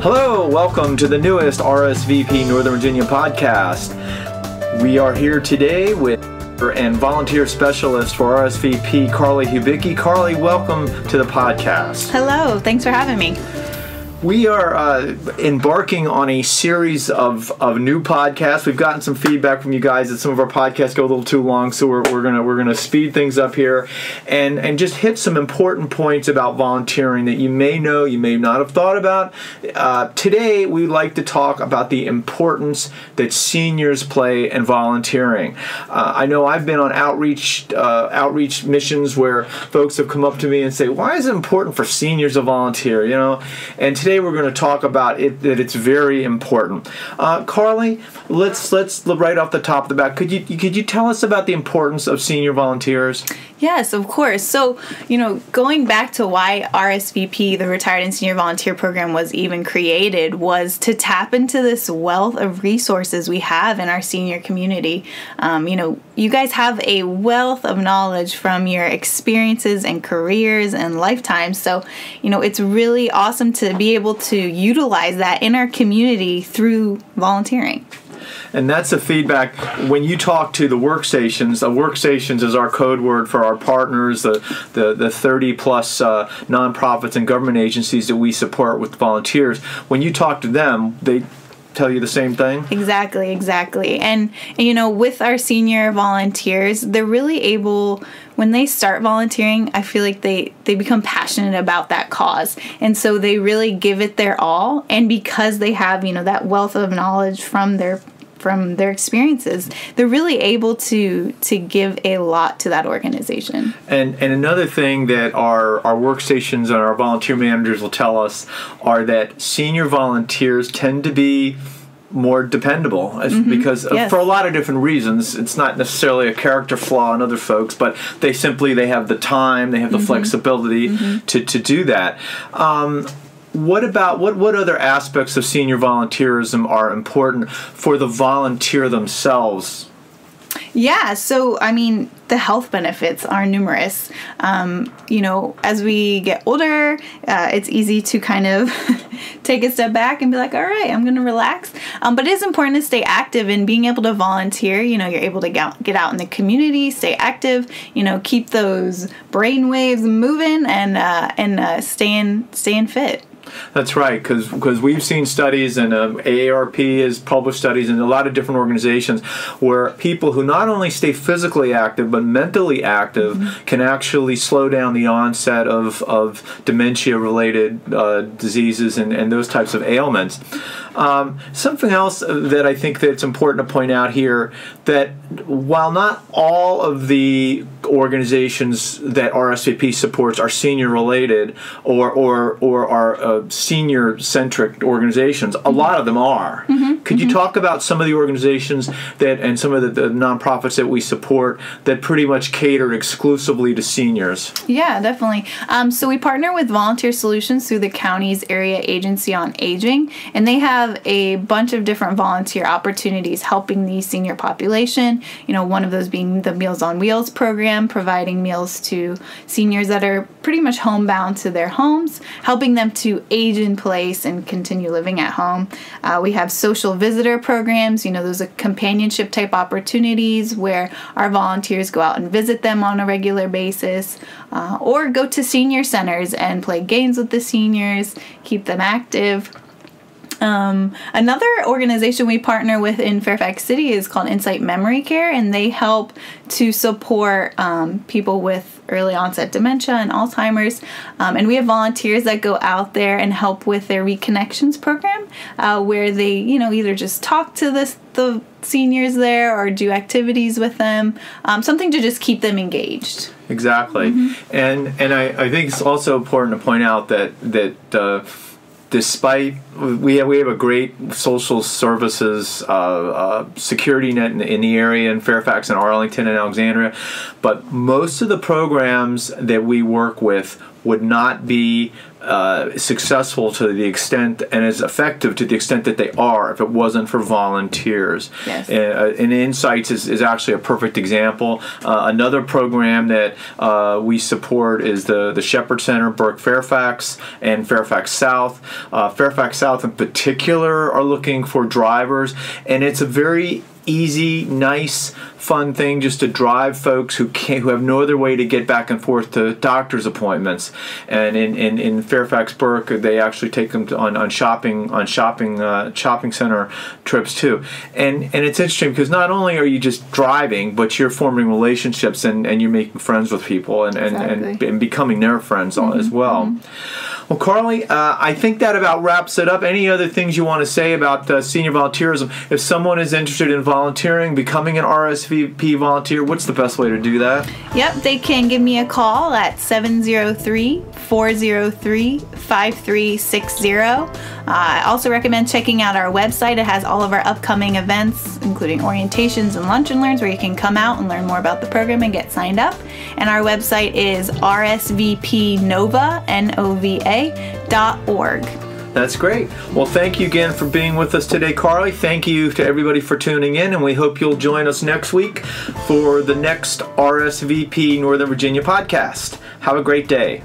Hello, welcome to the newest RSVP Northern Virginia podcast. We are here today with and volunteer specialist for RSVP Carly Hubicki. Carly, welcome to the podcast. Hello, thanks for having me. We are uh, embarking on a series of, of new podcasts. We've gotten some feedback from you guys that some of our podcasts go a little too long, so we're, we're gonna we're gonna speed things up here and and just hit some important points about volunteering that you may know, you may not have thought about. Uh, today, we'd like to talk about the importance that seniors play in volunteering. Uh, I know I've been on outreach uh, outreach missions where folks have come up to me and say, "Why is it important for seniors to volunteer?" You know, and today we're going to talk about it that it's very important. Uh, Carly, let's let's right off the top of the bat. Could you could you tell us about the importance of senior volunteers? Yes, of course. So, you know, going back to why RSVP, the Retired and Senior Volunteer Program, was even created was to tap into this wealth of resources we have in our senior community. Um, you know, you guys have a wealth of knowledge from your experiences and careers and lifetimes. So, you know, it's really awesome to be able to utilize that in our community through volunteering and that's the feedback when you talk to the workstations. The workstations is our code word for our partners, the the, the 30 plus uh, nonprofits and government agencies that we support with volunteers. When you talk to them, they tell you the same thing exactly exactly and, and you know with our senior volunteers they're really able when they start volunteering i feel like they they become passionate about that cause and so they really give it their all and because they have you know that wealth of knowledge from their from their experiences they're really able to to give a lot to that organization and and another thing that our our workstations and our volunteer managers will tell us are that senior volunteers tend to be more dependable mm-hmm. because yes. for a lot of different reasons it's not necessarily a character flaw in other folks but they simply they have the time they have the mm-hmm. flexibility mm-hmm. to, to do that um, what about what what other aspects of senior volunteerism are important for the volunteer themselves yeah, so I mean, the health benefits are numerous. Um, you know, as we get older, uh, it's easy to kind of take a step back and be like, all right, I'm going to relax. Um, but it is important to stay active and being able to volunteer. You know, you're able to get, get out in the community, stay active, you know, keep those brain waves moving and, uh, and uh, staying, staying fit. That's right, because we've seen studies and um, AARP has published studies in a lot of different organizations where people who not only stay physically active but mentally active mm-hmm. can actually slow down the onset of, of dementia related uh, diseases and, and those types of ailments. Um, something else that I think that it's important to point out here that while not all of the organizations that RSVP supports are senior related or or or are uh, senior centric organizations, a lot of them are. Mm-hmm. Could mm-hmm. you talk about some of the organizations that and some of the, the nonprofits that we support that pretty much cater exclusively to seniors? Yeah, definitely. Um, so we partner with Volunteer Solutions through the county's area agency on aging, and they have have a bunch of different volunteer opportunities helping the senior population. You know, one of those being the Meals on Wheels program, providing meals to seniors that are pretty much homebound to their homes, helping them to age in place and continue living at home. Uh, we have social visitor programs, you know, those are companionship type opportunities where our volunteers go out and visit them on a regular basis, uh, or go to senior centers and play games with the seniors, keep them active. Um, another organization we partner with in Fairfax City is called Insight Memory Care, and they help to support um, people with early onset dementia and Alzheimer's. Um, and we have volunteers that go out there and help with their reconnections program, uh, where they, you know, either just talk to this, the seniors there or do activities with them, um, something to just keep them engaged. Exactly, mm-hmm. and and I, I think it's also important to point out that that. Uh, despite we have, we have a great social services uh, uh, security net in, in, the area in Fairfax and Arlington and Alexandria, but most of the programs that we work with would not be uh, successful to the extent and as effective to the extent that they are if it wasn't for volunteers. Yes. Uh, and Insights is, is actually a perfect example. Uh, another program that uh, we support is the, the Shepherd Center, Burke Fairfax, and Fairfax South. Uh, Fairfax South, in particular, are looking for drivers, and it's a very easy, nice, fun thing just to drive folks who can't, who have no other way to get back and forth to doctor's appointments. And in, in, in Fairfax Burke, they actually take them to, on, on shopping on shopping uh, shopping center trips too. And and it's interesting because not only are you just driving, but you're forming relationships and, and you're making friends with people and, and, Exactly. and, and becoming their friends Mm-hmm. as well. Well, Carly, uh, I think that about wraps it up. Any other things you want to say about uh, senior volunteerism? If someone is interested in volunteering, becoming an RSVP volunteer, what's the best way to do that? Yep, they can give me a call at 703 403 5360. Uh, I also recommend checking out our website. It has all of our upcoming events, including orientations and lunch and learns, where you can come out and learn more about the program and get signed up. And our website is RSVP Nova, dot That's great. Well, thank you again for being with us today, Carly. Thank you to everybody for tuning in, and we hope you'll join us next week for the next RSVP Northern Virginia podcast. Have a great day.